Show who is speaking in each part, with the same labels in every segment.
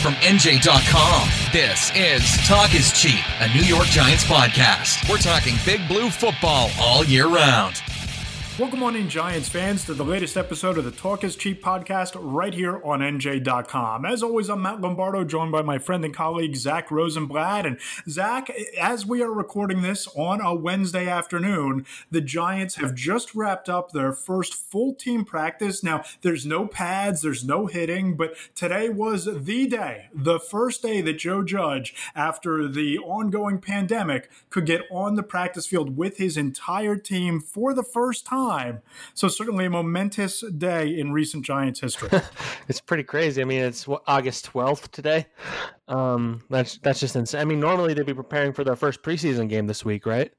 Speaker 1: from NJ.com. This is Talk is Cheap, a New York Giants podcast. We're talking big blue football all year round.
Speaker 2: Welcome on in, Giants fans, to the latest episode of the Talk is Cheap podcast right here on NJ.com. As always, I'm Matt Lombardo, joined by my friend and colleague, Zack Rosenblatt. And Zack, as we are recording this on a Wednesday afternoon, the Giants have just wrapped up their first full team practice. Now, there's no pads, there's no hitting, but today was the day, the first day that Joe Judge, after the ongoing pandemic, could get on the practice field with his entire team for the first time time. So certainly a momentous day in recent Giants history.
Speaker 3: it's pretty crazy. I mean, it's August 12th today. Um, that's that's just insane. I mean, normally they'd be preparing for their first preseason game this week, right?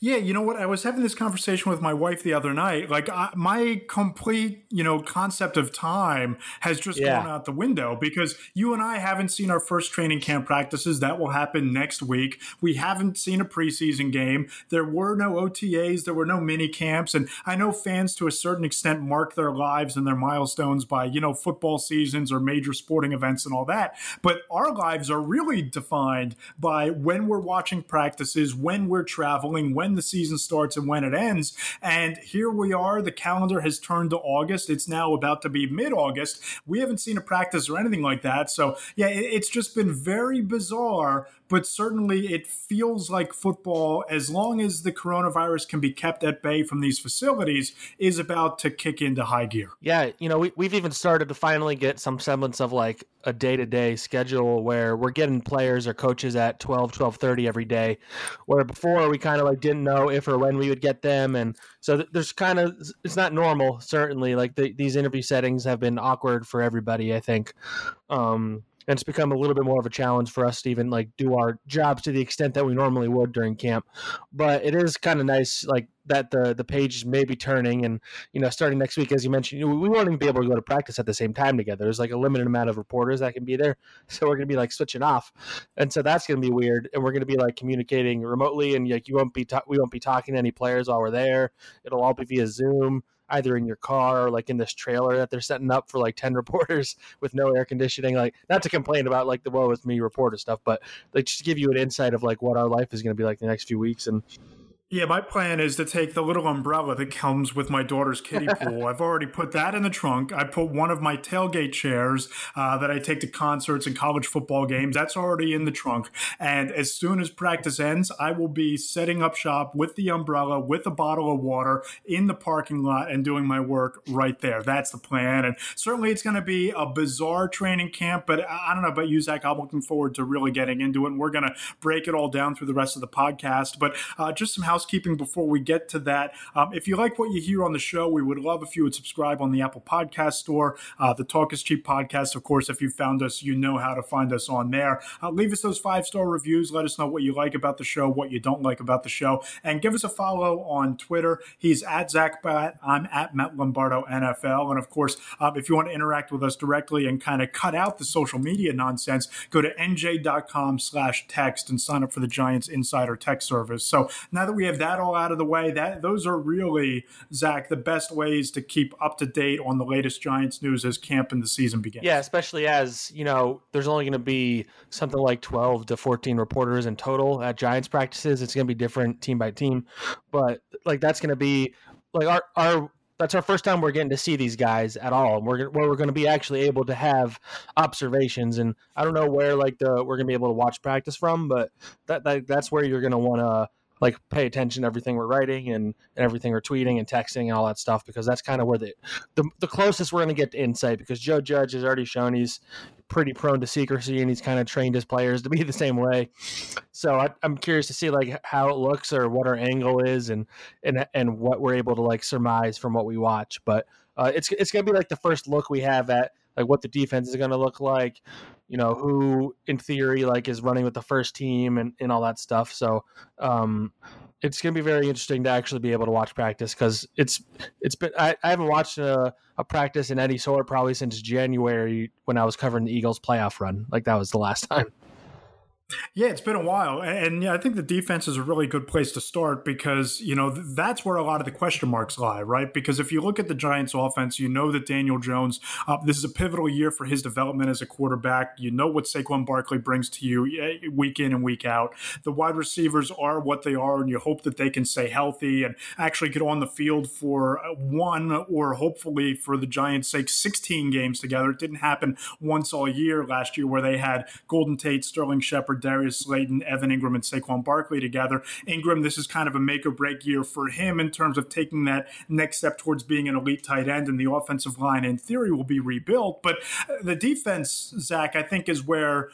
Speaker 2: Yeah, you know what? I was having this conversation with my wife the other night. Like, I, my complete, you know, concept of time has just yeah. gone out the window because you and I haven't seen our first training camp practices. That will happen next week. We haven't seen a preseason game. There were no OTAs. There were no mini camps. And I know fans, to a certain extent, mark their lives and their milestones by, you know, football seasons or major sporting events and all that. But our lives are really defined by when we're watching practices, when we're traveling when the season starts and when it ends. And here we are. The calendar has turned to August. It's now about to be mid August. We haven't seen a practice or anything like that. So, yeah, it's just been very bizarre but certainly it feels like football, as long as the coronavirus can be kept at bay from these facilities, is about to kick into high gear.
Speaker 3: Yeah, you know, we, we've even started to finally get some semblance of like a day-to-day schedule where we're getting players or coaches at 12 12.30 every day where before we kind of like didn't know if or when we would get them. And so there's kind of it's not normal certainly. Like the, these interview settings have been awkward for everybody i think. Um and it's become a little bit more of a challenge for us to even like do our jobs to the extent that we normally would during camp. But it is kind of nice like that the the page may be turning and you know starting next week as you mentioned we won't even be able to go to practice at the same time together. There's like a limited amount of reporters that can be there. So we're going to be like switching off. And so that's going to be weird. And we're going to be like communicating remotely and like you won't be ta- we won't be talking to any players while we're there. It'll all be via zoom either in your car or like in this trailer that they're setting up for like 10 reporters with no air conditioning like not to complain about like the woe with me reporter stuff but like just give you an insight of like what our life is going to be like the next few weeks and
Speaker 2: yeah, my plan is to take the little umbrella that comes with my daughter's kiddie pool. I've already put that in the trunk. I put one of my tailgate chairs uh, that I take to concerts and college football games. That's already in the trunk. And as soon as practice ends, I will be setting up shop with the umbrella, with a bottle of water in the parking lot and doing my work right there. That's the plan. And certainly it's going to be a bizarre training camp, but I don't know about you, Zack. I'm looking forward to really getting into it. And we're going to break it all down through the rest of the podcast. But uh, just some house housekeeping before we get to that. Um, if you like what you hear on the show, we would love if you would subscribe on the Apple Podcast Store. Uh, the Talk is Cheap podcast, of course, if you found us, you know how to find us on there. Uh, leave us those five star reviews. Let us know what you like about the show, what you don't like about the show, and give us a follow on Twitter. He's at Zack Blatt. I'm at Matt Lombardo NFL. And of course, uh, if you want to interact with us directly and kind of cut out the social media nonsense, go to nj.com slash text and sign up for the Giants Insider Text Service. So now that we have have that all out of the way, that those are really Zack the best ways to keep up to date on the latest Giants news as camp and the season begins.
Speaker 3: Yeah, especially as you know, there's only going to be something like 12 to 14 reporters in total at Giants practices. It's going to be different team by team, but like that's going to be like our our that's our first time we're getting to see these guys at all, we're where we're going to be actually able to have observations. And I don't know where like the we're going to be able to watch practice from, but that, that that's where you're going to want to like pay attention to everything we're writing and, and everything we're tweeting and texting and all that stuff because that's kind of where the, the the closest we're going to get to insight because Joe Judge has already shown he's pretty prone to secrecy and he's kind of trained his players to be the same way. So I, am curious to see like how it looks or what our angle is and and and what we're able to like surmise from what we watch. But uh, it's it's gonna be like the first look we have at like what the defense is going to look like, you know, who in theory like is running with the first team and, and all that stuff. So um, it's going to be very interesting to actually be able to watch practice because it's it's been I, I haven't watched a, a, practice in any sort probably since January when I was covering the Eagles playoff run. Like that was the last time.
Speaker 2: Yeah, it's been a while, and yeah, I think the defense is a really good place to start because you know that's where a lot of the question marks lie, right? Because if you look at the Giants' offense, you know that Daniel Jones, uh, this is a pivotal year for his development as a quarterback. You know what Saquon Barkley brings to you week in and week out. The wide receivers are what they are, and you hope that they can stay healthy and actually get on the field for one or hopefully for the Giants' sake, 16 games together. It didn't happen once all year last year where they had Golden Tate, Sterling Shepard. Darius Slayton, Evan Engram, and Saquon Barkley together. Engram, this is kind of a make or break year for him in terms of taking that next step towards being an elite tight end, and the offensive line, in theory, will be rebuilt. But uh, the defense, Zack, I think is where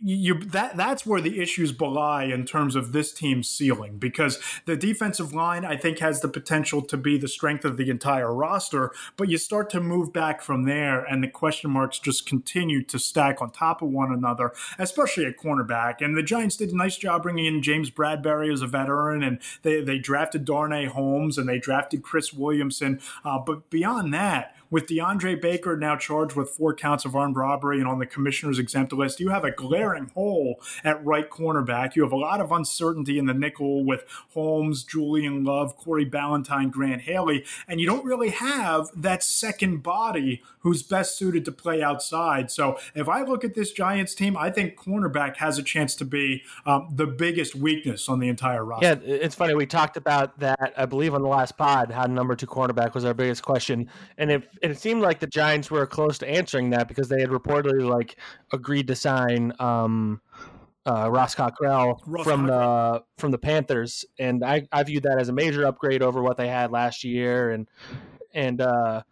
Speaker 2: you that that's where the issues belie in terms of this team's ceiling because the defensive line, I think, has the potential to be the strength of the entire roster. But you start to move back from there, and the question marks just continue to stack on top of one another, especially at corner cornerback. And the Giants did a nice job bringing in James Bradberry as a veteran, and they, they drafted Darnay Holmes and they drafted Chris Williamson. Uh, but beyond that, with DeAndre Baker now charged with four counts of armed robbery and on the commissioner's exempt list, you have a glaring hole at right cornerback. You have a lot of uncertainty in the nickel with Holmes, Julian Love, Corey Ballentine, Grant Haley, and you don't really have that second body who's best suited to play outside. So if I look at this Giants team, I think cornerback has a chance to be um, the biggest weakness on the entire roster.
Speaker 3: Yeah, it's funny. We talked about that, I believe, on the last pod, how number two cornerback was our biggest question. And if and it seemed like the Giants were close to answering that because they had reportedly like agreed to sign um, uh, Ross Cockrell Ross from the from the Panthers, and I, I viewed that as a major upgrade over what they had last year, and and uh,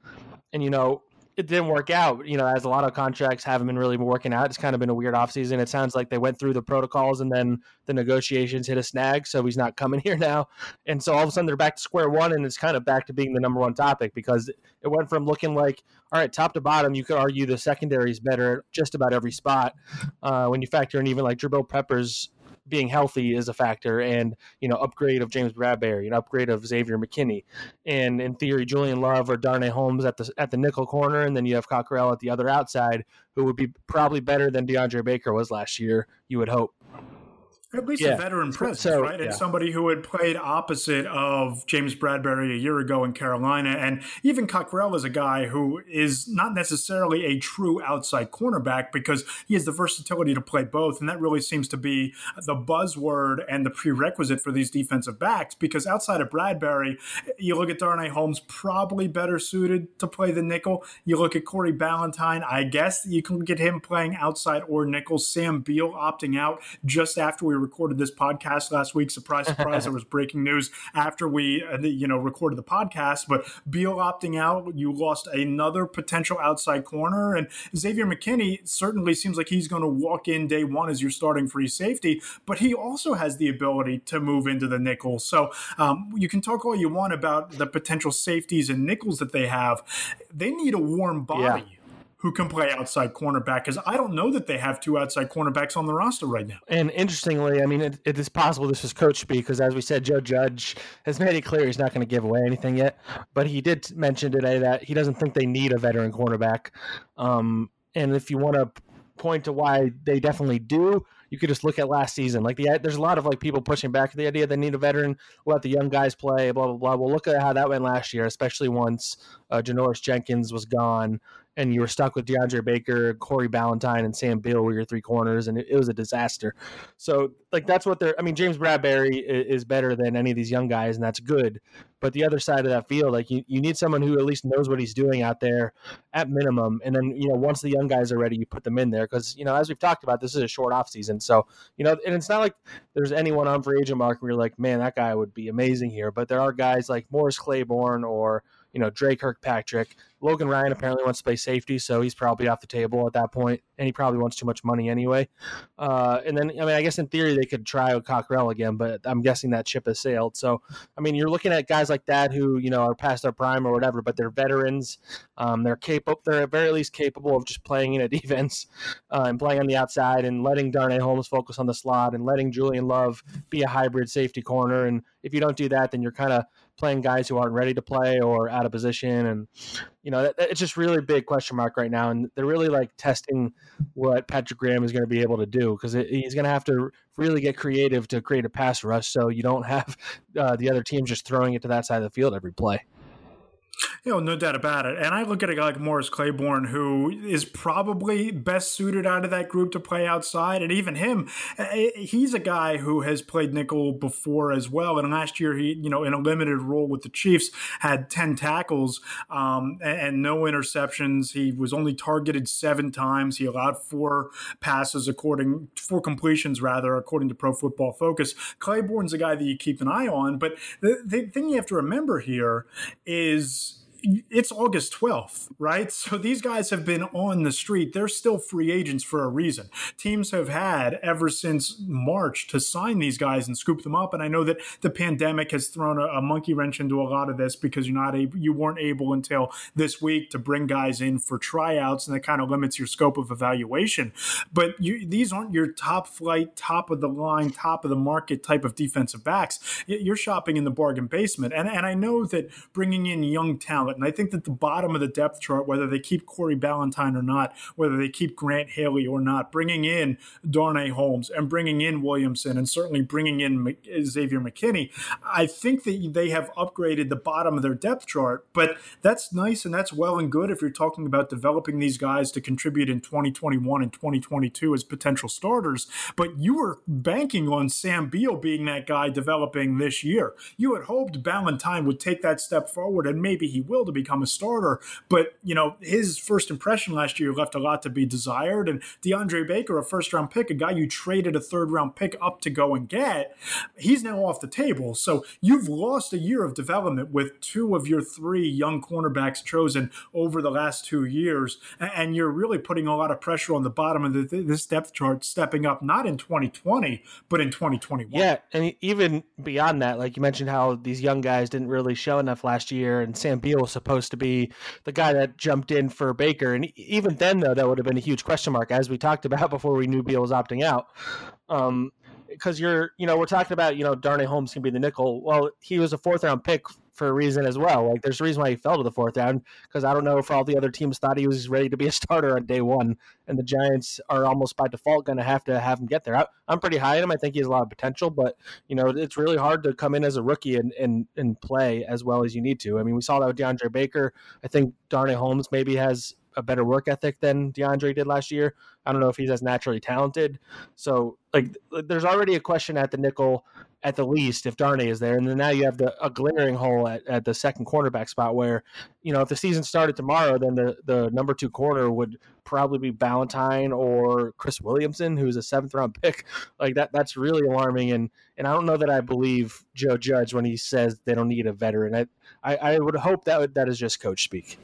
Speaker 3: and you know it didn't work out. You know, as a lot of contracts haven't been really working out. It's kind of been a weird offseason. It sounds like they went through the protocols and then the negotiations hit a snag. So he's not coming here now. And so all of a sudden they're back to square one and it's kind of back to being the number one topic because it went from looking like, all right, top to bottom, you could argue the secondary is better at just about every spot. Uh, when you factor in even like Jabril Peppers being healthy is a factor, and you know upgrade of James Bradberry, an upgrade of Xavier McKinney, and in theory Julian Love or Darnay Holmes at the at the nickel corner, and then you have Cockrell at the other outside, who would be probably better than DeAndre Baker was last year. You would hope.
Speaker 2: At least yeah. a veteran presence, so, right? And somebody who had played opposite of James Bradberry a year ago in Carolina. And even Cockrell is a guy who is not necessarily a true outside cornerback because he has the versatility to play both. And that really seems to be the buzzword and the prerequisite for these defensive backs because outside of Bradberry, you look at Darnay Holmes, probably better suited to play the nickel. You look at Corey Ballentine, I guess you can get him playing outside or nickel. Sam Beal opting out just after we recorded this podcast last week. Surprise, surprise! there was breaking news after we, uh, you know, recorded the podcast. But Beal opting out, you lost another potential outside corner, and Xavier McKinney certainly seems like he's going to walk in day one as your starting free safety. But he also has the ability to move into the nickel. So um, you can talk all you want about the potential safeties and nickels that they have. They need a warm body. Yeah who can play outside cornerback because I don't know that they have two outside cornerbacks on the roster right now.
Speaker 3: And interestingly, I mean, it, it is possible this was coach speak because, as we said, Joe Judge has made it clear he's not going to give away anything yet. But he did mention today that he doesn't think they need a veteran cornerback. Um, and if you want to point to why they definitely do, you could just look at last season. Like the there's a lot of like people pushing back the idea they need a veteran, let the young guys play, blah blah blah. Well, look at how that went last year, especially once uh, Janoris Jenkins was gone and you were stuck with DeAndre Baker, Corey Ballentine, and Sam Beal were your three corners, and it, it was a disaster. So, like, that's what they're. I mean, James Bradberry is, is, better than any of these young guys, and that's good. But the other side of that field, like, you, you need someone who at least knows what he's doing out there at minimum. And then, you know, once the young guys are ready, you put them in there. Because, you know, as we've talked about, this is a short off season. So, you know, and it's not like there's anyone on free agent market where you're like, man, that guy would be amazing here. But there are guys like Morris Claiborne or, you know, Dre Kirkpatrick Logan Ryan apparently wants to play safety, so he's probably off the table at that point, and he probably wants too much money anyway. Uh, and then, I mean, I guess in theory they could try Cockrell again, but I'm guessing that ship has sailed. So, I mean, you're looking at guys like that who you know are past their prime or whatever, but they're veterans. Um, they're capable. They're at very least capable of just playing in a defense uh, and playing on the outside and letting Darnay Holmes focus on the slot and letting Julian Love be a hybrid safety corner. And if you don't do that, then you're kind of playing guys who aren't ready to play or out of position, and you know it's just really big question mark right now, and they're really like testing what Patrick Graham is going to be able to do because he's going to have to really get creative to create a pass rush, so you don't have uh, the other teams just throwing it to that side of the field every play.
Speaker 2: You know, no doubt about it. And I look at a guy like Morris Claiborne, who is probably best suited out of that group to play outside. And even him, eh, he's a guy who has played nickel before as well. And last year, he, you know, in a limited role with the Chiefs, had 10 tackles um, and, and no interceptions. He was only targeted seven times. He allowed four passes, according, four completions rather, according to Pro Football Focus. Claiborne's a guy that you keep an eye on. But the, the thing you have to remember here is it's August 12th, right? So these guys have been on the street. They're still free agents for a reason. Teams have had ever since March to sign these guys and scoop them up. And I know that the pandemic has thrown a, a monkey wrench into a lot of this because you're not able, you weren't able until this week to bring guys in for tryouts, and that kind of limits your scope of evaluation. But you, these aren't your top flight, top of the line, top of the market type of defensive backs. You're shopping in the bargain basement. And, and I know that bringing in young talent, And I think that the bottom of the depth chart, whether they keep Corey Ballentine or not, whether they keep Grant Haley or not, bringing in Darnay Holmes and bringing in Williamson and certainly bringing in Xavier McKinney, I think that they have upgraded the bottom of their depth chart. But that's nice and that's well and good if you're talking about developing these guys to contribute in 2021 and 2022 as potential starters. But you were banking on Sam Beal being that guy developing this year. You had hoped Ballentine would take that step forward, and maybe he will to become a starter. But, you know, his first impression last year left a lot to be desired. And DeAndre Baker, a first round pick, a guy you traded a third round pick up to go and get, he's now off the table. So you've lost a year of development with two of your three young cornerbacks chosen over the last two years. And you're really putting a lot of pressure on the bottom of the, this depth chart, stepping up not in 2020, but in 2021.
Speaker 3: Yeah. And even beyond that, like you mentioned how these young guys didn't really show enough last year, and Sam Beal supposed to be the guy that jumped in for Baker. And even then, though, that would have been a huge question mark, as we talked about before we knew Beal was opting out. Um, because you're, you know, we're talking about, you know, Darnay Holmes can be the nickel. Well, he was a fourth round pick for a reason as well. Like there's a reason why he fell to the fourth round because I don't know if all the other teams thought he was ready to be a starter on day one, and the Giants are almost by default going to have to have him get there. I, am pretty high on him. I think he has a lot of potential, but you know it's really hard to come in as a rookie and and, and play as well as you need to. I mean, we saw that with DeAndre Baker. I think Darnay Holmes maybe has a better work ethic than DeAndre did last year. I don't know if he's as naturally talented. So like there's already a question at the nickel at the least if Darnay is there. And then now you have the a glaring hole at, at the second cornerback spot where, you know, if the season started tomorrow, then the, the number two corner would probably be Ballentine or Chris Williamson, who's a seventh round pick. Like that that's really alarming and and I don't know that I believe Joe Judge when he says they don't need a veteran. I I, I would hope that that is just coach speak.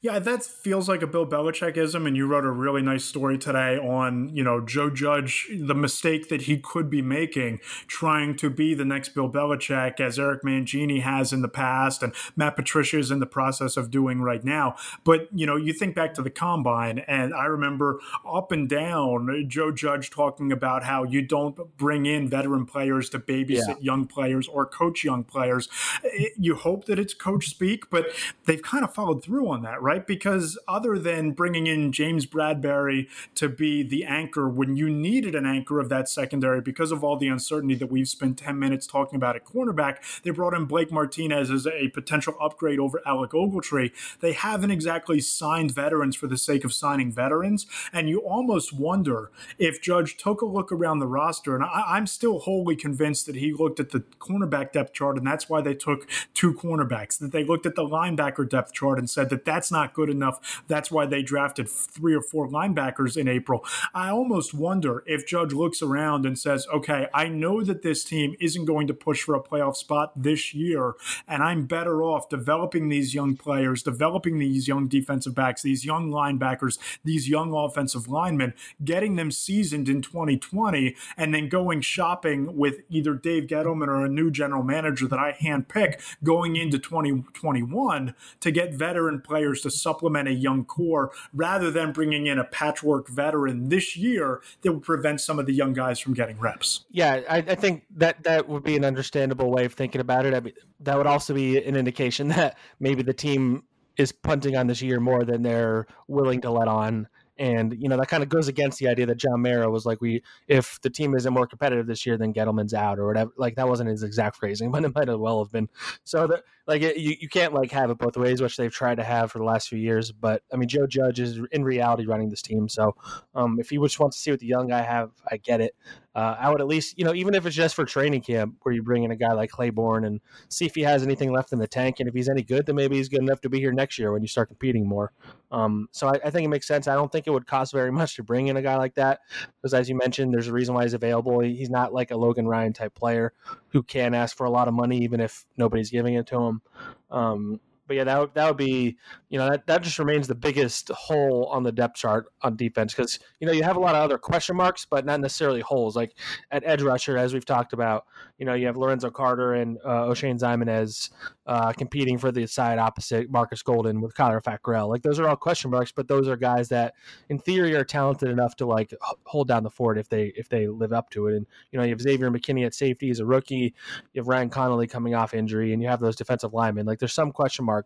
Speaker 2: Yeah, that feels like a Bill Belichickism, and you wrote a really nice story today on you know Joe Judge, the mistake that he could be making trying to be the next Bill Belichick, as Eric Mangini has in the past, and Matt Patricia is in the process of doing right now. But you know, you think back to the combine, and I remember up and down Joe Judge talking about how you don't bring in veteran players to babysit yeah. young players or coach young players. Eh, you hope that it's coach speak, but they've kind of followed through on that that, right? Because other than bringing in James Bradberry to be the anchor when you needed an anchor of that secondary because of all the uncertainty that we've spent 10 minutes talking about at cornerback, they brought in Blake Martinez as a potential upgrade over Alec Ogletree. They haven't exactly signed veterans for the sake of signing veterans. And you almost wonder if Judge took a look around the roster, and I, I'm still wholly convinced that he looked at the cornerback depth chart, and that's why they took two cornerbacks, that they looked at the linebacker depth chart and said that that's not good enough. That's why they drafted three or four linebackers in April. I almost wonder if Judge looks around and says, okay, I know that this team isn't going to push for a playoff spot this year, and I'm better off developing these young players, developing these young defensive backs, these young linebackers, these young offensive linemen, getting them seasoned in 2020, and then going shopping with either Dave Gettleman or a new general manager that I handpick going into 2021 to get veteran players players to supplement a young core rather than bringing in a patchwork veteran this year that would prevent some of the young guys from getting reps.
Speaker 3: Yeah, I, I think that that would be an understandable way of thinking about it. I mean, that would also be an indication that maybe the team is punting on this year more than they're willing to let on and you know that kind of goes against the idea that John Mara was like, we if the team isn't more competitive this year, then Gettleman's out or whatever. Like that wasn't his exact phrasing, but it might as well have been. So that like it, you you can't like have it both ways, which they've tried to have for the last few years. But I mean, Joe Judge is in reality running this team, so um, if he just wants to see what the young guy have, I get it. Uh, I would at least, you know, even if it's just for training camp, where you bring in a guy like Claiborne and see if he has anything left in the tank, and if he's any good, then maybe he's good enough to be here next year when you start competing more. Um, so I, I, think it makes sense. I don't think it would cost very much to bring in a guy like that because, as you mentioned, there's a reason why he's available. He's not like a Logan Ryan type player who can ask for a lot of money even if nobody's giving it to him. Um, but yeah, that would, that would be you know that, that just remains the biggest hole on the depth chart on defense because you know you have a lot of other question marks, but not necessarily holes. Like at edge rusher, as we've talked about, you know you have Lorenzo Carter and uh, Oshane Ximines uh, competing for the side opposite Marcus Golden with Kyler Fackrell. Like those are all question marks, but those are guys that in theory are talented enough to like hold down the fort if they if they live up to it. And you know you have Xavier McKinney at safety as a rookie, you have Ryan Connelly coming off injury, and you have those defensive linemen. Like there's some question marks,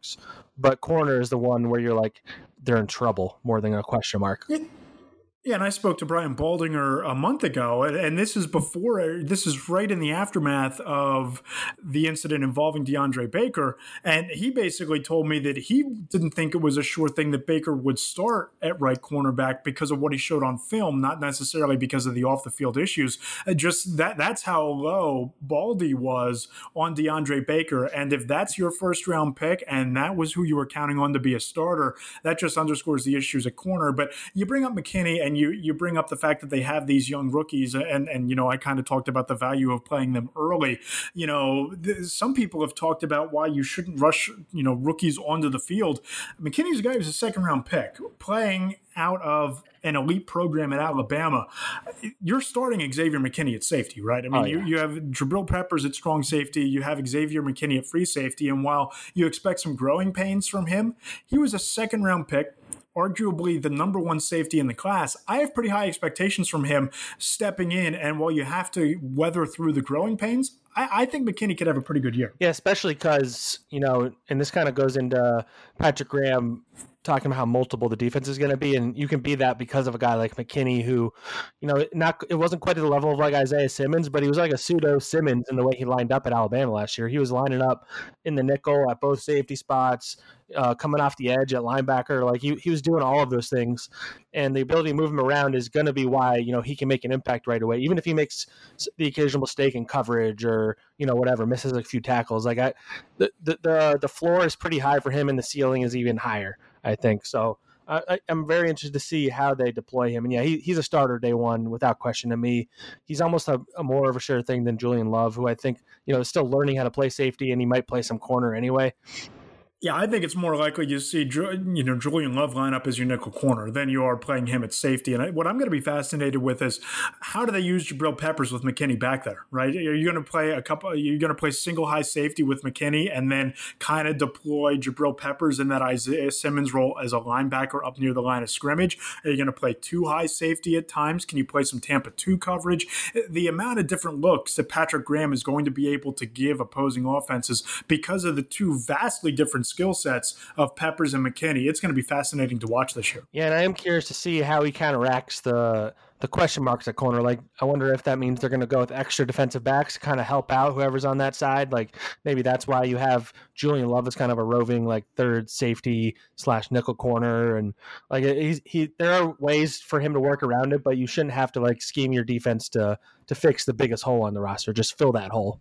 Speaker 3: but corner is the one where you're like they're in trouble more than a question mark.
Speaker 2: Yeah, and I spoke to Brian Baldinger a month ago, and, and, this is before, this is right in the aftermath of the incident involving DeAndre Baker. And he basically told me that he didn't think it was a sure thing that Baker would start at right cornerback because of what he showed on film, not necessarily because of the off the field issues. Uh, just that that's how low Baldy was on DeAndre Baker. And if that's your first round pick and that was who you were counting on to be a starter, that just underscores the issues at corner. But you bring up McKinney and you you bring up the fact that they have these young rookies, uh, and and you know I kind of talked about the value of playing them early. You know, th- some people have talked about why you shouldn't rush you know rookies onto the field. McKinney's a guy who's a second round pick playing out of an elite program at Alabama, you're starting Xavier McKinney at safety, right? I mean, oh, yeah. you, you have Jabril Peppers at strong safety, you have Xavier McKinney at free safety, and while you expect some growing pains from him, he was a second round pick arguably the number one safety in the class, I have pretty high expectations from him stepping in. And while you have to weather through the growing pains, I, I think McKinney could have a pretty good year.
Speaker 3: Yeah, especially because, you know, and this kind of goes into Patrick Graham talking about how multiple the defense is going to be, and you can be that because of a guy like McKinney, who, you know, not it wasn't quite the level of like Isaiah Simmons, but he was like a pseudo Simmons in the way he lined up at Alabama last year. He was lining up in the nickel at both safety spots, uh, coming off the edge at linebacker. Like he, he was doing all of those things, and the ability to move him around is going to be why you know he can make an impact right away, even if he makes the occasional mistake in coverage or you know whatever misses a few tackles. Like I, the the the floor is pretty high for him, and the ceiling is even higher. I think so. I, am very interested to see how they deploy him. And yeah, he, he's a starter day one without question to me. He's almost a, a, more of a sure thing than Julian Love, who I think you know is still learning how to play safety, and he might play some corner anyway.
Speaker 2: Yeah, I think it's more likely you see you know Julian Love line up as your nickel corner than you are playing him at safety. And I, what I'm going to be fascinated with is how do they use Jabril Peppers with McKinney back there? Right? Are you going to play a couple? Are you going to play single high safety with McKinney and then kind of deploy Jabril Peppers in that Isaiah Simmons role as a linebacker up near the line of scrimmage? Are you going to play two high safety at times? Can you play some Tampa two coverage? The amount of different looks that Patrick Graham is going to be able to give opposing offenses because of the two vastly different skill sets of Peppers and McKinney. It's going to be fascinating to watch this year.
Speaker 3: Yeah, and I am curious to see how he counteracts the the question marks at corner. Like, I wonder if that means they're going to go with extra defensive backs to kind of help out whoever's on that side. Like, maybe that's why you have Julian Love as kind of a roving like third safety slash nickel corner, and like he's he. There are ways for him to work around it, but you shouldn't have to like scheme your defense to to fix the biggest hole on the roster. Just fill that hole.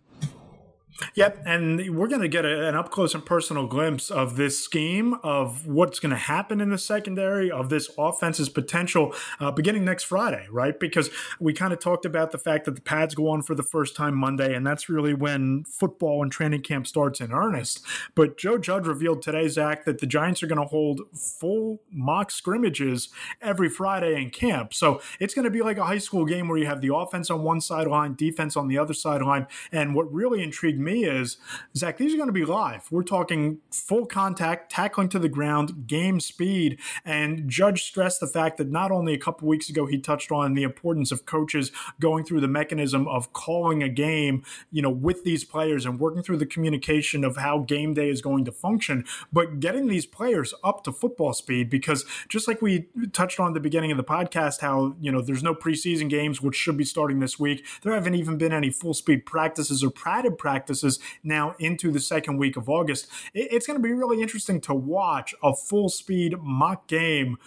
Speaker 2: Yep, and we're going to get a, an up close and personal glimpse of this scheme, of what's going to happen in the secondary, of this offense's potential uh, beginning next Friday, right? Because we kind of talked about the fact that the pads go on for the first time Monday, and that's really when football and training camp starts in earnest. But Joe Judge revealed today, Zack, that the Giants are going to hold full mock scrimmages every Friday in camp. So it's going to be like a high school game where you have the offense on one sideline, defense on the other sideline. And what really intrigued me is, Zack, these are going to be live. We're talking full contact, tackling to the ground, game speed. And Judge stressed the fact that not only a couple weeks ago he touched on the importance of coaches going through the mechanism of calling a game, you know, with these players and working through the communication of how game day is going to function, but getting these players up to football speed because just like we touched on at the beginning of the podcast, how, you know, there's no preseason games, which should be starting this week. There haven't even been any full speed practices or padded practices now into the second week of August. It's going to be really interesting to watch a full speed mock game,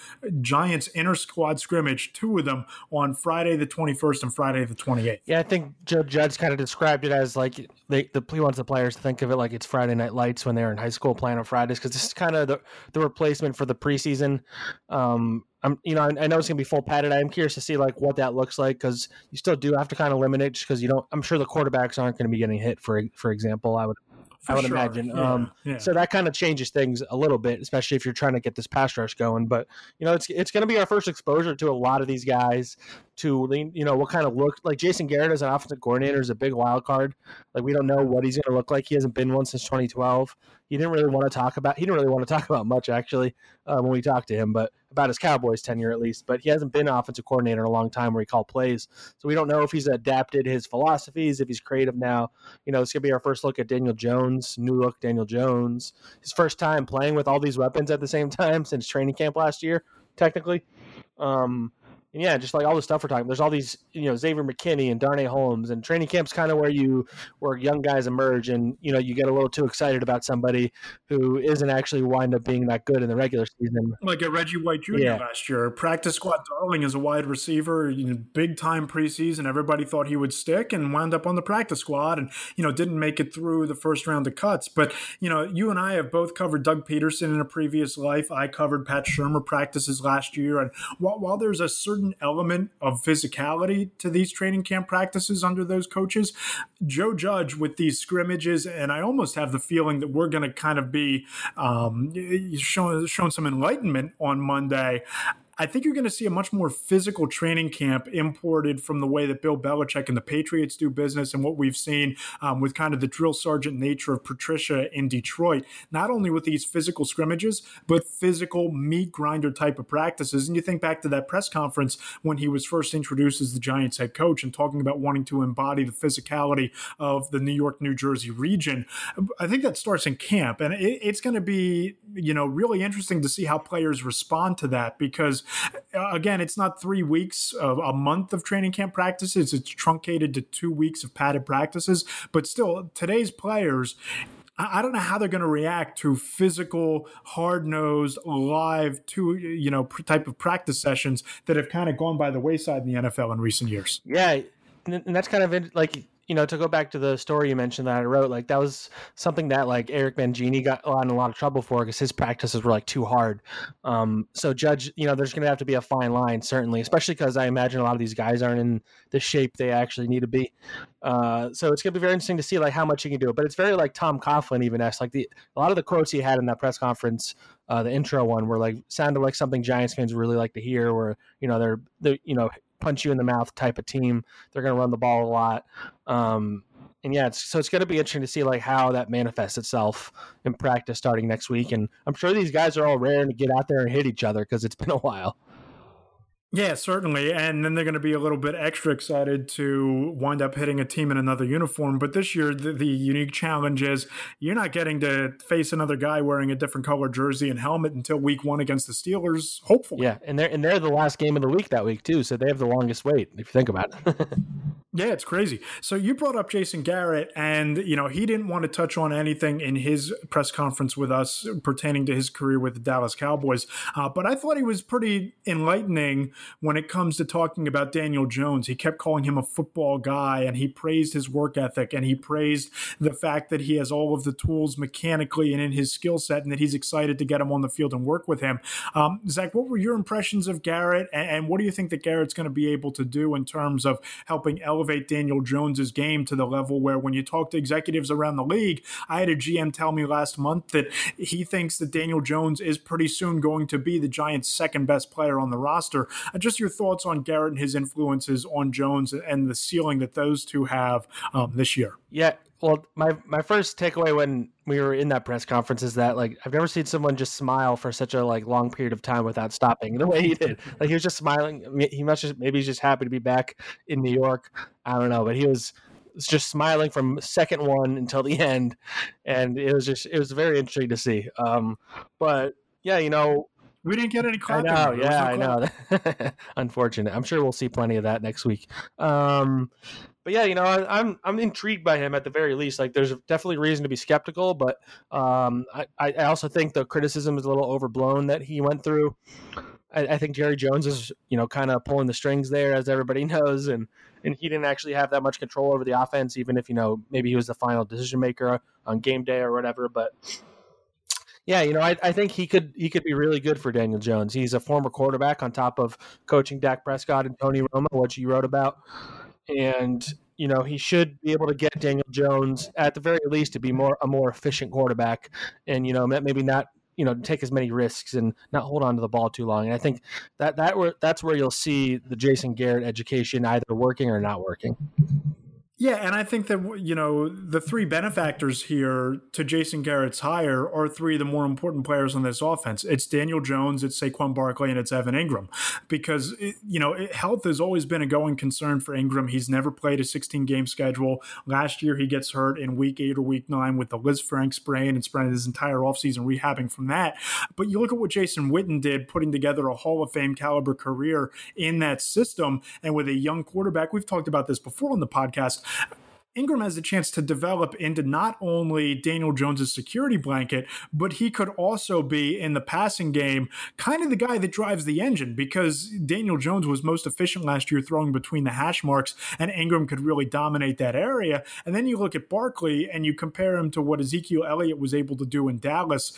Speaker 2: Giants inter squad scrimmage, two of them on Friday the 21st and Friday the 28th.
Speaker 3: Yeah, I think Joe Judge kind of described it as like they, the he wants the players to think of it like it's Friday Night Lights when they're in high school playing on Fridays because this is kind of the, the replacement for the preseason. Um, I'm, you know, I, I know it's gonna be full padded. I'm curious to see like what that looks like because you still do have to kind of limit it just because you don't. I'm sure the quarterbacks aren't going to be getting hit for for example. I would for I would sure. imagine. Yeah, um, yeah. So that kind of changes things a little bit, especially if you're trying to get this pass rush going. But you know, it's it's going to be our first exposure to a lot of these guys. To you know, what kind of look like Jason Garrett as an offensive coordinator is a big wild card. Like we don't know what he's going to look like. He hasn't been one since 2012 he didn't really want to talk about. He didn't really want to talk about much actually um, when we talked to him, but about his Cowboys tenure at least. But he hasn't been offensive coordinator in a long time where he called plays, so we don't know if he's adapted his philosophies, if he's creative now. You know, it's gonna be our first look at Daniel Jones, new look Daniel Jones, his first time playing with all these weapons at the same time since training camp last year, technically. Um, and yeah, just like all the stuff we're talking, there's all these, you know, Xavier McKinney and Darnay Holmes, and training camp's kind of where you, where young guys emerge, and you know, you get a little too excited about somebody who isn't actually wind up being that good in the regular season.
Speaker 2: Like a Reggie White Jr. Yeah. last year, practice squad darling as a wide receiver, you know, big time preseason. Everybody thought he would stick, and wound up on the practice squad, and you know, didn't make it through the first round of cuts. But you know, you and I have both covered Doug Pederson in a previous life. I covered Pat Shurmur practices last year, and while, while there's a certain element of physicality to these training camp practices under those coaches. Joe Judge with these scrimmages, and I almost have the feeling that we're going to kind of be um, shown, shown some enlightenment on Monday. I think you're going to see a much more physical training camp imported from the way that Bill Belichick and the Patriots do business and what we've seen um, with kind of the drill sergeant nature of Patricia in Detroit, not only with these physical scrimmages, but physical meat grinder type of practices. And you think back to that press conference when he was first introduced as the Giants head coach and talking about wanting to embody the physicality of the New York, New Jersey region. I think that starts in camp. And it, it's going to be, you know, really interesting to see how players respond to that because Uh, again, it's not three weeks of a month of training camp practices. It's truncated to two weeks of padded practices. But still, today's players, I don't know how they're going to react to physical, hard nosed, live, two you know type of practice sessions that have kind of gone by the wayside in the NFL in recent years.
Speaker 3: Yeah, and that's kind of like you know, to go back to the story you mentioned that I wrote, like that was something that like Eric Mangini got in a lot of trouble for because his practices were like too hard. Um, so Judge, you know, there's going to have to be a fine line, certainly, especially because I imagine a lot of these guys aren't in the shape they actually need to be. Uh, so it's going to be very interesting to see like how much he can do. But it's very like Tom Coughlin even asked like the a lot of the quotes he had in that press conference, uh, the intro one, were like sounded like something Giants fans really like to hear. Where you know they're they you know punch you in the mouth type of team. They're going to run the ball a lot. Um, and yeah, it's, so it's going to be interesting to see like how that manifests itself in practice starting next week. And I'm sure these guys are all raring to get out there and hit each other because it's been a while.
Speaker 2: Yeah, certainly. And then they're going to be a little bit extra excited to wind up hitting a team in another uniform. But this year, the, the, unique challenge is you're not getting to face another guy wearing a different color jersey and helmet until week one against the Steelers, hopefully.
Speaker 3: Yeah, and they're, and they're the last game of the week that week, too. So they have the longest wait, if you think about it.
Speaker 2: Yeah, it's crazy. So you brought up Jason Garrett, and you know he didn't want to touch on anything in his press conference with us pertaining to his career with the Dallas Cowboys. Uh, but I thought he was pretty enlightening when it comes to talking about Daniel Jones. He kept calling him a football guy, and he praised his work ethic, and he praised the fact that he has all of the tools mechanically and in his skill set, and that he's excited to get him on the field and work with him. Um, Zack, what were your impressions of Garrett, and, and what do you think that Garrett's going to be able to do in terms of helping elevate elevate Daniel Jones's game to the level where when you talk to executives around the league, I had a GM tell me last month that he thinks that Daniel Jones is pretty soon going to be the Giants' second best player on the roster. Uh, just your thoughts on Garrett and his influences on Jones and the ceiling that those two have um, this year.
Speaker 3: Yeah, well, my my first takeaway when we were in that press conference is that like I've never seen someone just smile for such a like long period of time without stopping the way he did. Like he was just smiling. He must just maybe he's just happy to be back in New York. I don't know, but he was just smiling from second one until the end, and it was just it was very interesting to see. Um, but yeah, you know,
Speaker 2: we didn't get any clapping.
Speaker 3: I know, yeah, no I know. Unfortunate. I'm sure we'll see plenty of that next week. Um, but yeah, you know, I, am I'm intrigued by him at the very least. Like, there's definitely reason to be skeptical, but um, I I also think the criticism is a little overblown that he went through. I, I think Jerry Jones is you know kind of pulling the strings there, as everybody knows, and and he didn't actually have that much control over the offense, even if you know maybe he was the final decision maker on game day or whatever. But yeah, you know, I, I think he could he could be really good for Daniel Jones. He's a former quarterback on top of coaching Dak Prescott and Tony Romo, which you wrote about, and you know he should be able to get Daniel Jones at the very least to be more a more efficient quarterback, and you know maybe not you know take as many risks and not hold on to the ball too long. And I think that that that's where you'll see the Jason Garrett education either working or not working.
Speaker 2: Yeah, and I think that you know the three benefactors here to Jason Garrett's hire are three of the more important players on this offense. It's Daniel Jones, it's Saquon Barkley, and it's Evan Engram, Because it, you know it, health has always been a going concern for Engram. He's never played a 16 game schedule. Last year he gets hurt in week eight or week nine with the Lisfranc sprain and spent his entire offseason rehabbing from that. But you look at what Jason Witten did, putting together a Hall of Fame caliber career in that system, and with a young quarterback. We've talked about this before on the podcast Engram has a chance to develop into not only Daniel Jones's security blanket, but he could also be in the passing game kind of the guy that drives the engine because Daniel Jones was most efficient last year throwing between the hash marks, and Engram could really dominate that area. And then you look at Barkley and you compare him to what Ezekiel Elliott was able to do in Dallas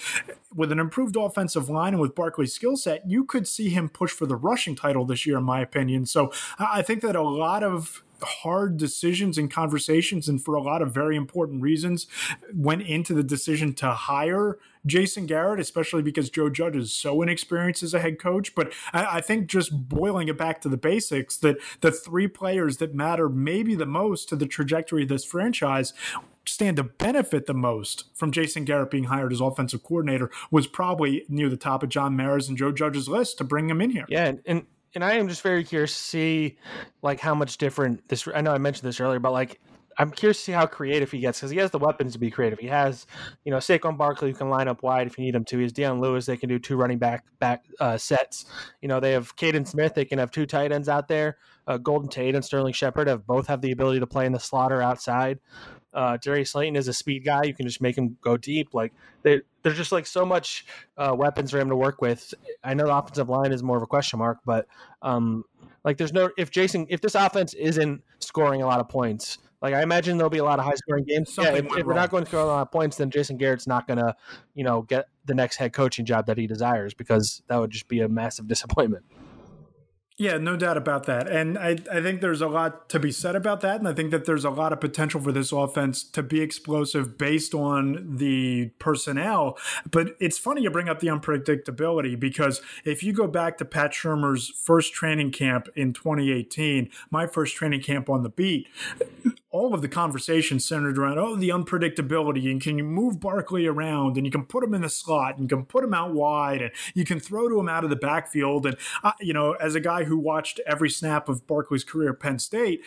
Speaker 2: with an improved offensive line and with Barkley's skill set, you could see him push for the rushing title this year, in my opinion. So I think that a lot of hard decisions and conversations, and for a lot of very important reasons, went into the decision to hire Jason Garrett, especially because Joe Judge is so inexperienced as a head coach. But I, I, think just boiling it back to the basics, that the three players that matter maybe the most to the trajectory of this franchise stand to benefit the most from Jason Garrett being hired as offensive coordinator was probably near the top of John Mara's and Joe Judge's list to bring him in here.
Speaker 3: Yeah, and and I am just very curious to see like how much different this. I know I mentioned this earlier, but like I'm curious to see how creative he gets because he has the weapons to be creative. He has, you know, Saquon Barkley who can line up wide if you need him to. He's Dion Lewis. They can do two running back back uh, sets. You know, they have Kaden Smith. They can have two tight ends out there. Uh, Golden Tate and Sterling Shepard have both have the ability to play in the slaughter outside. Uh, Darius Slayton is a speed guy. You can just make him go deep. Like they, there's just like so much uh, weapons for him to work with. I know the offensive line is more of a question mark, but um, like there's no if Jason if this offense isn't scoring a lot of points, like I imagine there'll be a lot of high scoring games. yeah, if, if we're not going to score a lot of points, then Jason Garrett's not going to, you know, get the next head coaching job that he desires because that would just be a massive disappointment.
Speaker 2: Yeah, no doubt about that. And I, I think there's a lot to be said about that. And I think that there's a lot of potential for this offense to be explosive based on the personnel. But it's funny you bring up the unpredictability because if you go back to Pat Shurmur's first training camp in 2018, my first training camp on the beat, all of the conversation centered around oh the unpredictability and can you move Barkley around? And you can put him in the slot and you can put him out wide and you can throw to him out of the backfield. And uh, you know as a guy who watched every snap of Barkley's career at Penn State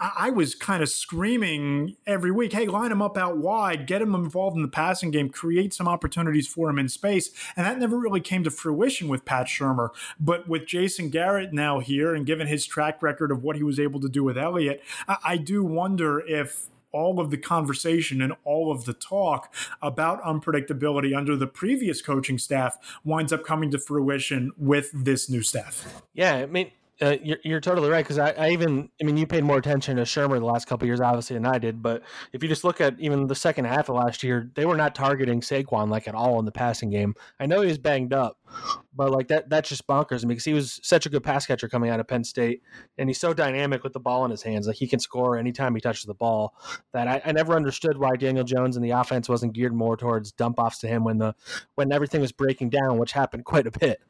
Speaker 2: I was kind of screaming every week, hey, line him up out wide, get him involved in the passing game, create some opportunities for him in space. And that never really came to fruition with Pat Shurmur. But with Jason Garrett now here, and given his track record of what he was able to do with Elliott, I, I do wonder if all of the conversation and all of the talk about unpredictability under the previous coaching staff winds up coming to fruition with this new staff.
Speaker 3: Yeah, I mean, uh, you're, you're totally right because I, I, even I mean you paid more attention to Shurmur the last couple years obviously than I did but if you just look at even the second half of last year they were not targeting Saquon like at all in the passing game. I know he was banged up but like that that's just bonkers because he was such a good pass catcher coming out of Penn State and he's so dynamic with the ball in his hands like he can score anytime he touches the ball that I, I never understood why Daniel Jones and the offense wasn't geared more towards dump offs to him when the when everything was breaking down which happened quite a bit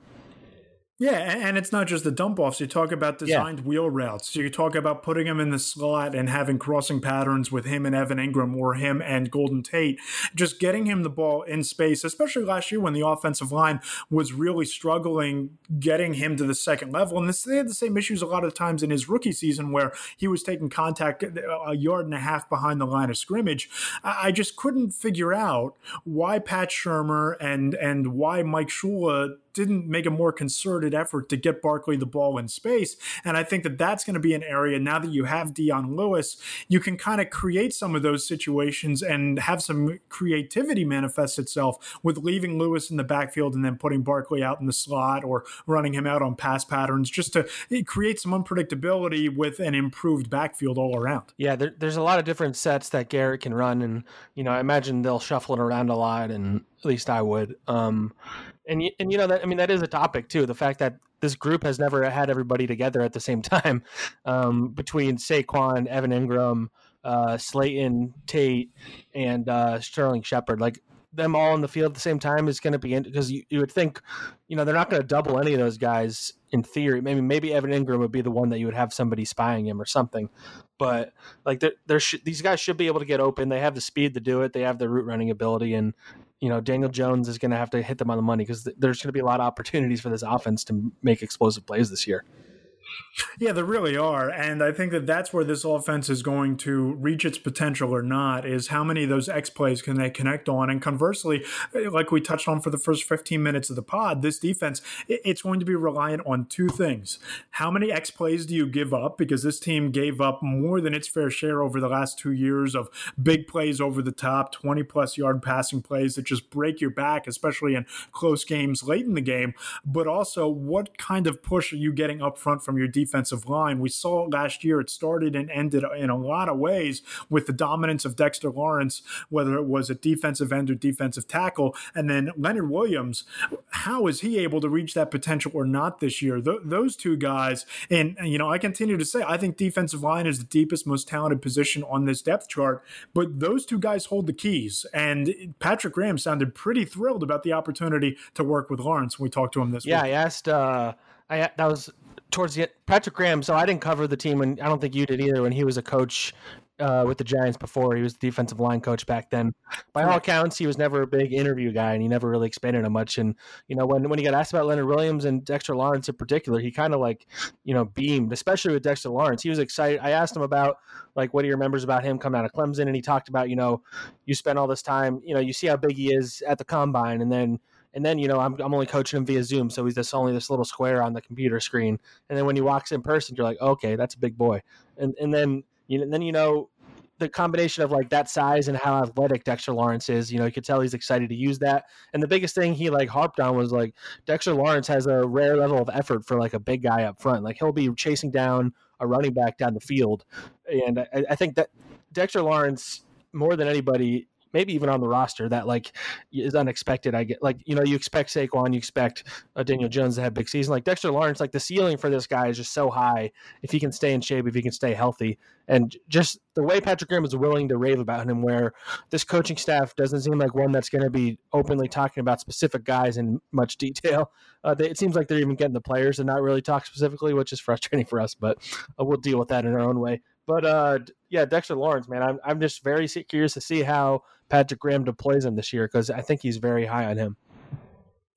Speaker 2: Yeah, and it's not just the dump offs. You talk about designed yeah. wheel routes. You talk about putting him in the slot and having crossing patterns with him and Evan Engram or him and Golden Tate. Just getting him the ball in space, especially last year when the offensive line was really struggling getting him to the second level. And this, they had the same issues a lot of times in his rookie season where he was taking contact uh, a yard and a half behind the line of scrimmage. I just couldn't figure out why Pat Shurmur and and why Mike Shula didn't make a more concerted effort to get Barkley the ball in space. And I think that that's going to be an area now that you have Dion Lewis, you can kind of create some of those situations and have some creativity manifest itself with leaving Lewis in the backfield and then putting Barkley out in the slot or running him out on pass patterns just to eh, create some unpredictability with an improved backfield all around.
Speaker 3: Yeah, there, there's a lot of different sets that Garrett can run. And, you know, I imagine they'll shuffle it around a lot and at least I would. Um, and and you know that I mean that is a topic too. The fact that this group has never had everybody together at the same time, um, between Saquon, Evan Engram, uh, Slayton, Tate, and uh, Sterling Shepard. Like them all in the field at the same time is going to be because you, you would think, you know, they're not going to double any of those guys in theory. Maybe maybe Evan Engram would be the one that you would have somebody spying him or something. But like there, sh- these guys should be able to get open. They have the speed to do it. They have the route running ability, and you know, Daniel Jones is going to have to hit them on the money because th- there's going to be a lot of opportunities for this offense to make explosive plays this year.
Speaker 2: Yeah, there really are. And I think that that's where this offense is going to reach its potential or not is how many of those X plays can they connect on. And conversely, like we touched on for the first 15 minutes of the pod, this defense, it's going to be reliant on two things. How many X plays do you give up? Because this team gave up more than its fair share over the last two years of big plays over the top, 20 plus yard passing plays that just break your back, especially in close games late in the game. But also, what kind of push are you getting up front from your defensive line. We saw last year. It started and ended in a lot of ways with the dominance of Dexter Lawrence, whether it was a defensive end or defensive tackle. And then Leonard Williams, how is he able to reach that potential or not this year? Th- those two guys, and, you know, I continue to say, I think defensive line is the deepest, most talented position on this depth chart, but those two guys hold the keys. And Patrick Graham sounded pretty thrilled about the opportunity to work with Lawrence when we talked to him this
Speaker 3: yeah,
Speaker 2: week.
Speaker 3: Yeah, I asked, uh, I, that was towards the Patrick Graham. So I didn't cover the team, and I don't think you did either. When he was a coach uh, with the Giants before, he was the defensive line coach back then. By all accounts, he was never a big interview guy, and he never really expanded on much. And you know, when when he got asked about Leonard Williams and Dexter Lawrence in particular, he kind of like you know beamed, especially with Dexter Lawrence. He was excited. I asked him about like what he remembers about him coming out of Clemson, and he talked about you know you spend all this time, you know, you see how big he is at the combine, and then and then, you know, I'm, I'm only coaching him via Zoom. So he's just only this little square on the computer screen. And then when he walks in person, you're like, okay, that's a big boy. And, and then, you know, then, you know, the combination of like that size and how athletic Dexter Lawrence is, you know, you could tell he's excited to use that. And the biggest thing he like harped on was like Dexter Lawrence has a rare level of effort for like a big guy up front. Like he'll be chasing down a running back down the field. And I, I think that Dexter Lawrence, more than anybody, maybe even on the roster that like is unexpected. I get like you know you expect Saquon, you expect uh, Daniel Jones to have big season. Like Dexter Lawrence, like the ceiling for this guy is just so high if he can stay in shape, if he can stay healthy, and just the way Patrick Graham is willing to rave about him, where this coaching staff doesn't seem like one that's going to be openly talking about specific guys in much detail. Uh, they, it seems like they're even getting the players and not really talk specifically, which is frustrating for us, but uh, we'll deal with that in our own way. But uh, yeah, Dexter Lawrence, man, I'm I'm just very curious to see how Patrick Graham deploys him this year because I think he's very high on him.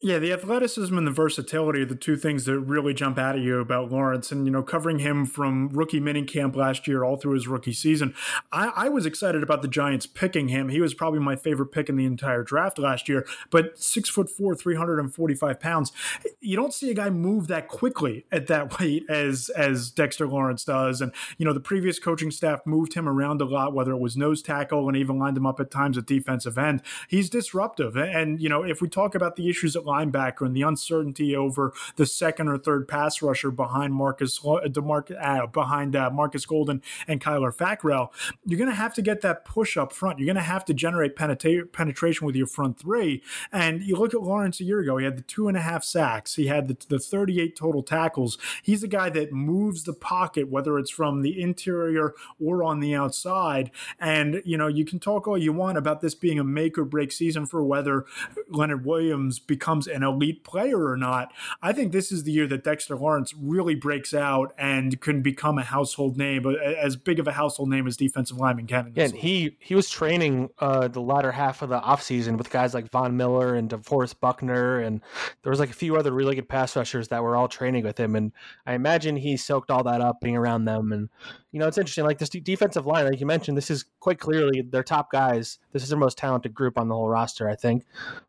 Speaker 2: Yeah, the athleticism and the versatility are the two things that really jump out at you about Lawrence. And, you know, covering him from rookie minicamp last year all through his rookie season, I, I, was excited about the Giants picking him. He was probably my favorite pick in the entire draft last year. But six foot four, 345 pounds, you don't see a guy move that quickly at that weight as, as Dexter Lawrence does. And, you know, the previous coaching staff moved him around a lot, whether it was nose tackle and even lined him up at times at defensive end. He's disruptive. And, you know, if we talk about the issues at linebacker and the uncertainty over the second or third pass rusher behind Marcus DeMarc, uh, behind uh, Marcus Golden and Kyler Fackrell, you're going to have to get that push up front. You're going to have to generate penetra- penetration with your front three. And you look at Lawrence a year ago; he had the two and a half sacks, he had the, the 38 total tackles. He's a guy that moves the pocket, whether it's from the interior or on the outside. And you know, you can talk all you want about this being a make or break season for whether Leonard Williams becomes becomes an elite player or not. I think this is the year that Dexter Lawrence really breaks out and can become a household name, as big of a household name as defensive lineman can.
Speaker 3: Yeah, and he he was training uh, the latter half of the offseason with guys like Von Miller and DeForest Buckner, and there was like a few other really good pass rushers that were all training with him. And I imagine he soaked all that up being around them. And you know, it's interesting. Like this defensive line, like you mentioned, this is quite clearly their top guys. This is their most talented group on the whole roster, I think.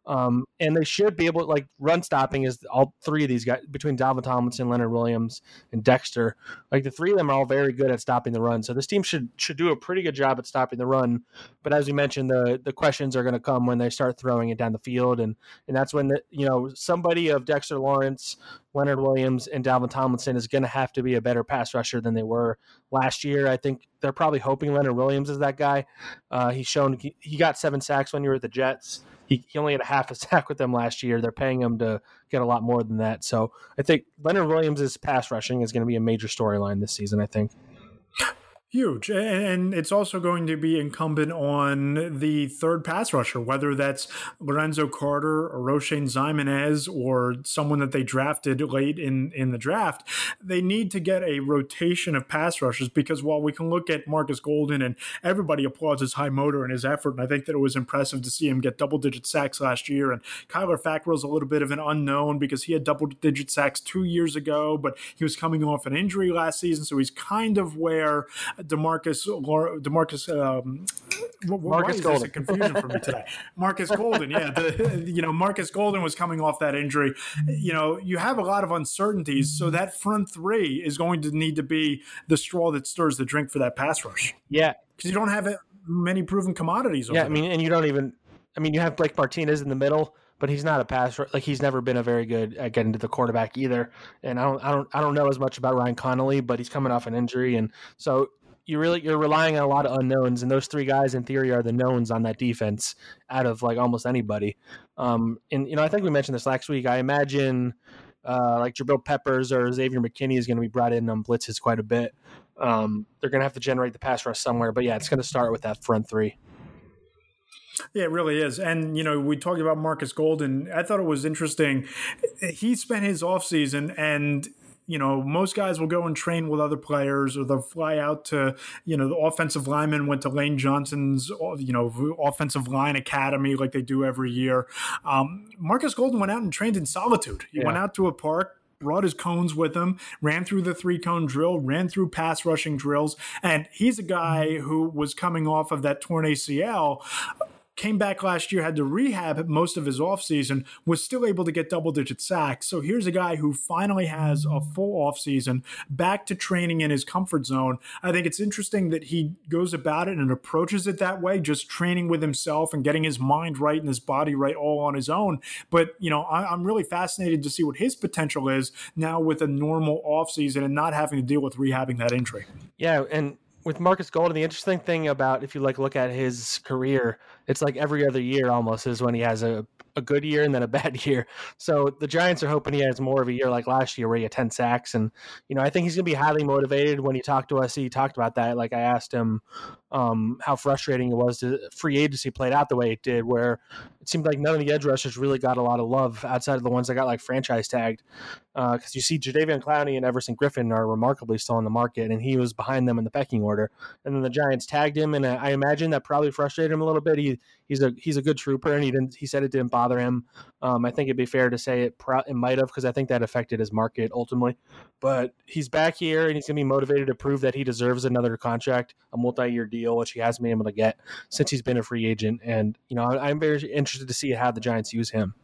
Speaker 3: Um, and they should be able, like run stopping is all three of these guys between Dalvin Tomlinson, Leonard Williams, and Dexter. Like the three of them are all very good at stopping the run. So this team should should do a pretty good job at stopping the run. But as we mentioned, the the questions are going to come when they start throwing it down the field, and and that's when the, you know somebody of Dexter Lawrence, Leonard Williams, and Dalvin Tomlinson is going to have to be a better pass rusher than they were last year. I think they're probably hoping Leonard Williams is that guy. Uh, he's shown he, he got seven sacks when you were at the Jets. He, he only had a half a sack with them last year. They're paying him to get a lot more than that. So I think Leonard Williams' pass rushing is going to be a major storyline this season. I think.
Speaker 2: Huge. And it's also going to be incumbent on the third pass rusher, whether that's Lorenzo Carter or Oshane Ximines or someone that they drafted late in, in the draft. They need to get a rotation of pass rushers because while we can look at Marcus Golden and everybody applauds his high motor and his effort, and I think that it was impressive to see him get double digit sacks last year. And Kyler Fackrell's a little bit of an unknown because he had double digit sacks two years ago, but he was coming off an injury last season. So he's kind of where Demarcus Demarcus um,
Speaker 3: Marcus Golden.
Speaker 2: confusion for me today. Marcus Golden, yeah, the, you know Marcus Golden was coming off that injury. You know, you have a lot of uncertainties, so that front three is going to need to be the straw that stirs the drink for that pass rush.
Speaker 3: Yeah,
Speaker 2: because you don't have many proven commodities.
Speaker 3: yeah, I mean, and you don't even. I mean, you have Blake Martinez in the middle but he's not a passer. Like he's never been a very good at getting to the quarterback either. And I don't, I don't, I don't know as much about Ryan Connelly, but he's coming off an injury, and so you really you're relying on a lot of unknowns, and those three guys in theory are the knowns on that defense out of like almost anybody. Um, and you know, I think we mentioned this last week. I imagine uh, like Jabril Peppers or Xavier McKinney is going to be brought in on blitzes quite a bit. Um, they're going to have to generate the pass rush somewhere, but yeah, it's going to start with that front three.
Speaker 2: Yeah, it really is. And, you know, we talked about Marcus Golden. I thought it was interesting. He spent his offseason and you know, most guys will go and train with other players or they'll fly out to, you know, the offensive lineman went to Lane Johnson's, you know, offensive line academy like they do every year. Um, Marcus Golden went out and trained in solitude. He yeah. went out to a park, brought his cones with him, ran through the three cone drill, ran through pass rushing drills. And he's a guy who was coming off of that torn ACL came back last year, had to rehab most of his offseason, was still able to get double digit sacks. So here's a guy who finally has a full offseason, back to training in his comfort zone. I think it's interesting that he goes about it and approaches it that way, just training with himself and getting his mind right and his body right all on his own. But, you know, I, am really fascinated to see what his potential is now with a normal offseason and not having to deal with rehabbing that injury.
Speaker 3: Yeah. And with Marcus Golden, the interesting thing about if you like look at his career, it's like every other year almost is when he has a, a good year and then a bad year. So the Giants are hoping he has more of a year like last year where he had 10 sacks. And, you know, I think he's going to be highly motivated when he talked to us. He talked about that. Like I asked him um, how frustrating it was to free agency played out the way it did, where it seemed like none of the edge rushers really got a lot of love outside of the ones that got like franchise tagged. Because uh, you see, Jadeveon Clowney and Everson Griffen are remarkably still on the market, and he was behind them in the pecking order. And then the Giants tagged him, and I imagine that probably frustrated him a little bit. He he's a he's a good trooper, and he didn't he said it didn't bother him. Um, I think it'd be fair to say it pro- it might have because I think that affected his market ultimately. But he's back here, and he's gonna be motivated to prove that he deserves another contract, a multi year deal, which he hasn't been able to get since he's been a free agent. And you know, I'm very interested to see how the Giants use him.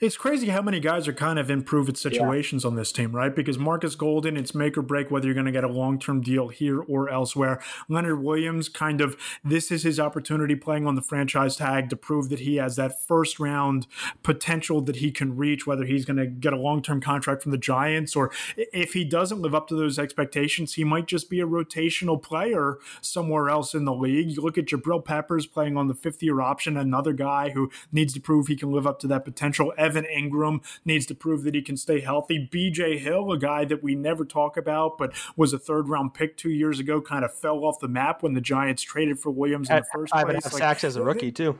Speaker 2: It's crazy how many guys are kind of in proven situations yeah. on this team, right? Because Marcus Golden, it's make or break whether you're going to get a long term deal here or elsewhere. Leonard Williams, kind of, this is his opportunity playing on the franchise tag to prove that he has that first round potential that he can reach, whether he's going to get a long term contract from the Giants or if he doesn't live up to those expectations, he might just be a rotational player somewhere else in the league. You look at Jabril Peppers playing on the fifth year option, another guy who needs to prove he can live up to that potential. Evan Engram needs to prove that he can stay healthy. BJ Hill, a guy that we never talk about, but was a third round pick two years ago, kind of fell off the map when the Giants traded for Williams in the first
Speaker 3: five
Speaker 2: place.
Speaker 3: Five and a half like, sacks as a rookie, too.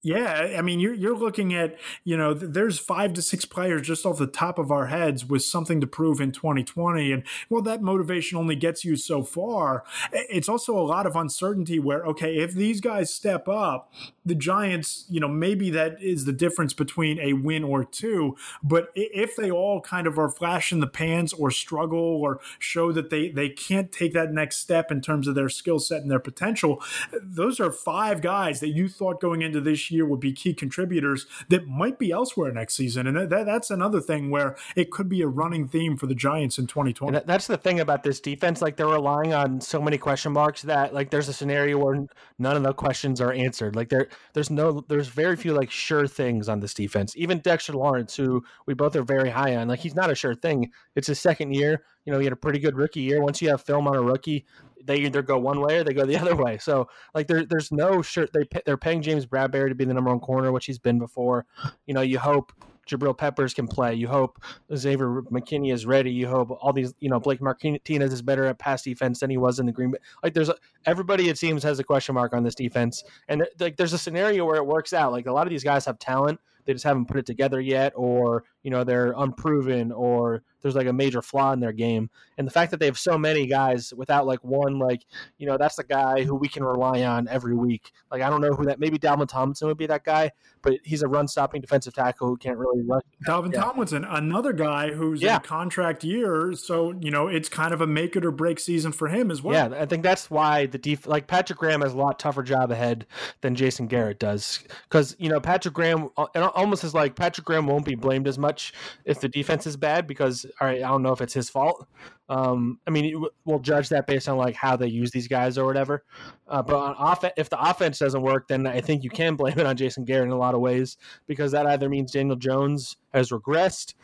Speaker 2: Yeah, I mean, you're you're looking at you know, there's five to six players just off the top of our heads with something to prove in 2020, and well, that motivation only gets you so far. It's also a lot of uncertainty. Where okay, if these guys step up, the Giants, you know, maybe that is the difference between a win or two. But if they all kind of are flash in the pans or struggle or show that they they can't take that next step in terms of their skill set and their potential, those are five guys that you thought going into this year would be key contributors that might be elsewhere next season. And that, that's another thing where it could be a running theme for the Giants in 2020.
Speaker 3: And that's the thing about this defense. Like they're relying on so many question marks that like there's a scenario where none of the questions are answered. Like there, there's no, there's very few like sure things on this defense. Even Dexter Lawrence, who we both are very high on, like he's not a sure thing. It's his second year. You know, he had a pretty good rookie year. Once you have film on a rookie, they either go one way or they go the other way. So like there, there's no sure They they're paying James Bradberry to be the number one corner, which he's been before. You know, you hope Jabril Peppers can play. You hope Xavier McKinney is ready. You hope all these, you know, Blake Martinez is better at pass defense than he was in the Green Bay. Like there's a, everybody it seems has a question mark on this defense, and like there's a scenario where it works out. Like a lot of these guys have talent, they just haven't put it together yet, or you know they're unproven, or there's like a major flaw in their game. And the fact that they have so many guys without like one, like you know, that's the guy who we can rely on every week. Like I don't know who that. Maybe Dalvin Tomlinson would be that guy, but he's a run-stopping defensive tackle who can't really rush.
Speaker 2: Dalvin yeah. Tomlinson, another guy who's yeah. in contract year, so you know it's kind of a make it or break season for him as well.
Speaker 3: Yeah, I think that's why the def- like Patrick Graham has a lot tougher job ahead than Jason Garrett does, because you know Patrick Graham uh, almost is like Patrick Graham won't be blamed as much if the defense is bad because all right, I don't know if it's his fault. Um, I mean, we'll judge that based on like how they use these guys or whatever. Uh, but on if the offense doesn't work, then I think you can blame it on Jason Garrett in a lot of ways because that either means Daniel Jones has regressed,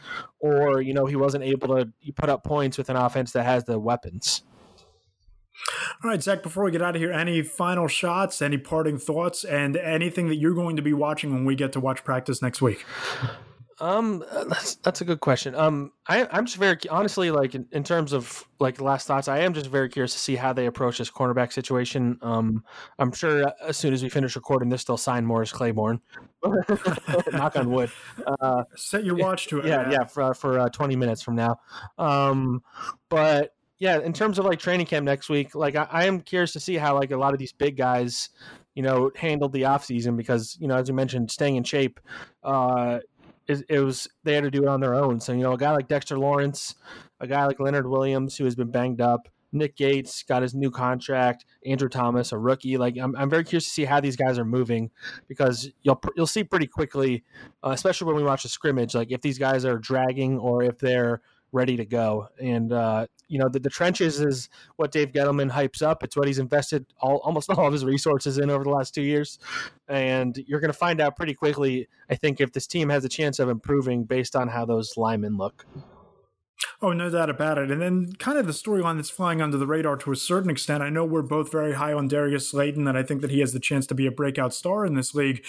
Speaker 3: or you know he wasn't able to put up points with an offense that has the weapons.
Speaker 2: All right, Zack, before we get out of here, any final shots, any parting thoughts, and anything that you're going to be watching when we get to watch practice next week?
Speaker 3: Um, that's that's a good question. Um, I I'm just very honestly like in, in, terms of like last thoughts, I am just very curious to see how they approach this cornerback situation. Um, I'm sure as soon as we finish recording this, they'll sign Morris Claiborne. Knock on wood.
Speaker 2: Uh, Set your watch to it.
Speaker 3: Yeah, man. yeah, for for uh, 20 minutes from now. Um, but yeah, in terms of like training camp next week, like I, I am curious to see how like a lot of these big guys you know, handled the offseason because, you know, as you mentioned, staying in shape, uh, it, it, was they had to do it on their own. So you know, a guy like Dexter Lawrence, a guy like Leonard Williams who has been banged up, Nick Gates got his new contract, Andrew Thomas, a rookie. Like I'm, I'm very curious to see how these guys are moving because you'll you'll see pretty quickly, uh, especially when we watch a scrimmage, like if these guys are dragging or if they're ready to go. And uh, you know, the, the trenches is what Dave Gettleman hypes up. It's what he's invested all almost all of his resources in over the last two years. And you're going to find out pretty quickly, I think, if this team has a chance of improving based on how those linemen look.
Speaker 2: Oh, no doubt about it. And then, kind of the storyline that's flying under the radar to a certain extent. I know we're both very high on Darius Slayton, and I think that he has the chance to be a breakout star in this league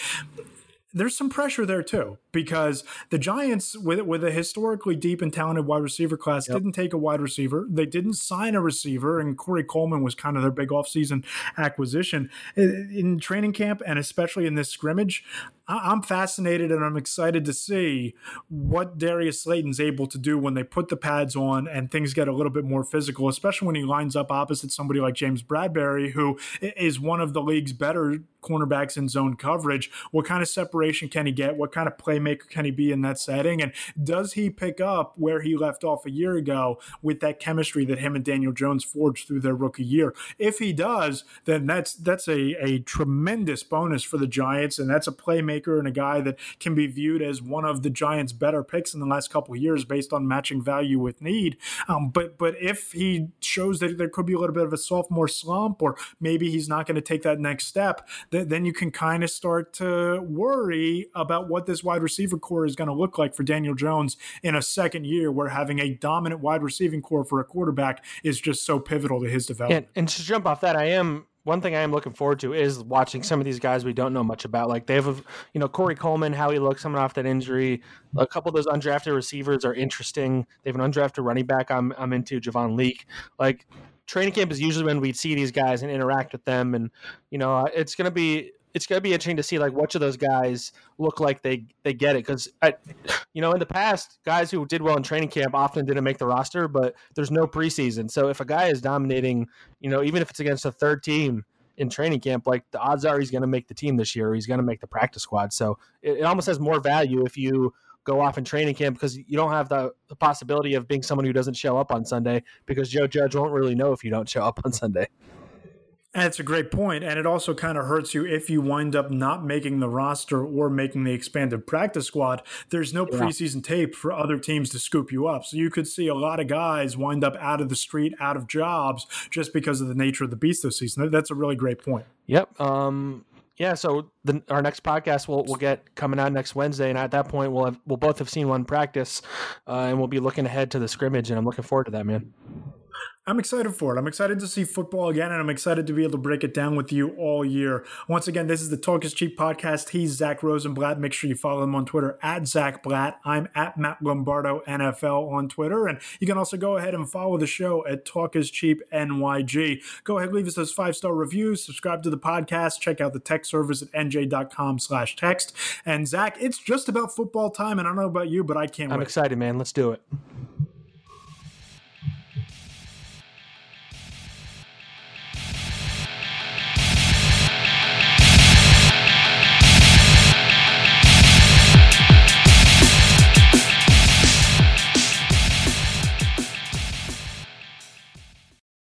Speaker 2: there's some pressure there too because the Giants, with with a historically deep and talented wide receiver class, yep. didn't take a wide receiver. They didn't sign a receiver, and Corey Coleman was kind of their big offseason acquisition in training camp, and especially in this scrimmage. I'm fascinated and I'm excited to see what Darius Slayton's able to do when they put the pads on and things get a little bit more physical, especially when he lines up opposite somebody like James Bradberry, who is one of the league's better cornerbacks in zone coverage. What kind of separation can he get? What kind of playmaker can he be in that setting? And does he pick up where he left off a year ago with that chemistry that him and Daniel Jones forged through their rookie year? If he does, then that's that's a, a tremendous bonus for the Giants, and that's a playmaker and a guy that can be viewed as one of the Giants' better picks in the last couple years based on matching value with need. Um, but but if he shows that there could be a little bit of a sophomore slump, or maybe he's not going to take that next step, th- then you can kind of start to worry about what this wide receiver core is going to look like for Daniel Jones in a second year, where having a dominant wide receiving core for a quarterback is just so pivotal to his development.
Speaker 3: And, and to jump off that, I am one thing I am looking forward to is watching some of these guys we don't know much about. Like they have, a, you know, Corey Coleman, how he looks coming off that injury. A couple of those undrafted receivers are interesting. They have an undrafted running back. I'm I'm into Javon Leake. Like training camp is usually when we'd see these guys and interact with them, and you know, uh, it's going to be it's to be interesting to see like which of those guys look like they they get it because you know in the past guys who did well in training camp often didn't make the roster, but there's no preseason. So if a guy is dominating, you know, even if it's against a third team in training camp, like the odds are he's going to make the team this year. he's going to make the practice squad. So it, it, almost has more value if you go off in training camp because you don't have the, the possibility of being someone who doesn't show up on Sunday because Joe Judge won't really know if you don't show up on Sunday.
Speaker 2: That's a great point, and it also kind of hurts you if you wind up not making the roster or making the expanded practice squad. There's no yeah. preseason tape for other teams to scoop you up, so you could see a lot of guys wind up out of the street, out of jobs, just because of the nature of the beast this season. That's a really great point.
Speaker 3: Yep. Um, yeah. So the, our next podcast will will get coming out next Wednesday, and at that point we'll have we'll both have seen one practice, uh, and we'll be looking ahead to the scrimmage, and I'm looking forward to that, man.
Speaker 2: I'm excited for it. I'm excited to see football again, and I'm excited to be able to break it down with you all year. Once again, this is the Talk is Cheap podcast. He's Zack Rosenblatt. Make sure you follow him on Twitter at Zack Blatt. I'm at Matt Lombardo NFL on Twitter. And you can also go ahead and follow the show at Talk is Cheap NYG. Go ahead, leave us those five star reviews, subscribe to the podcast, check out the text service at nj.com slash text. And Zack, it's just about football time. And I don't know about you, but I can't
Speaker 3: I'm
Speaker 2: wait.
Speaker 3: excited, man. Let's do it.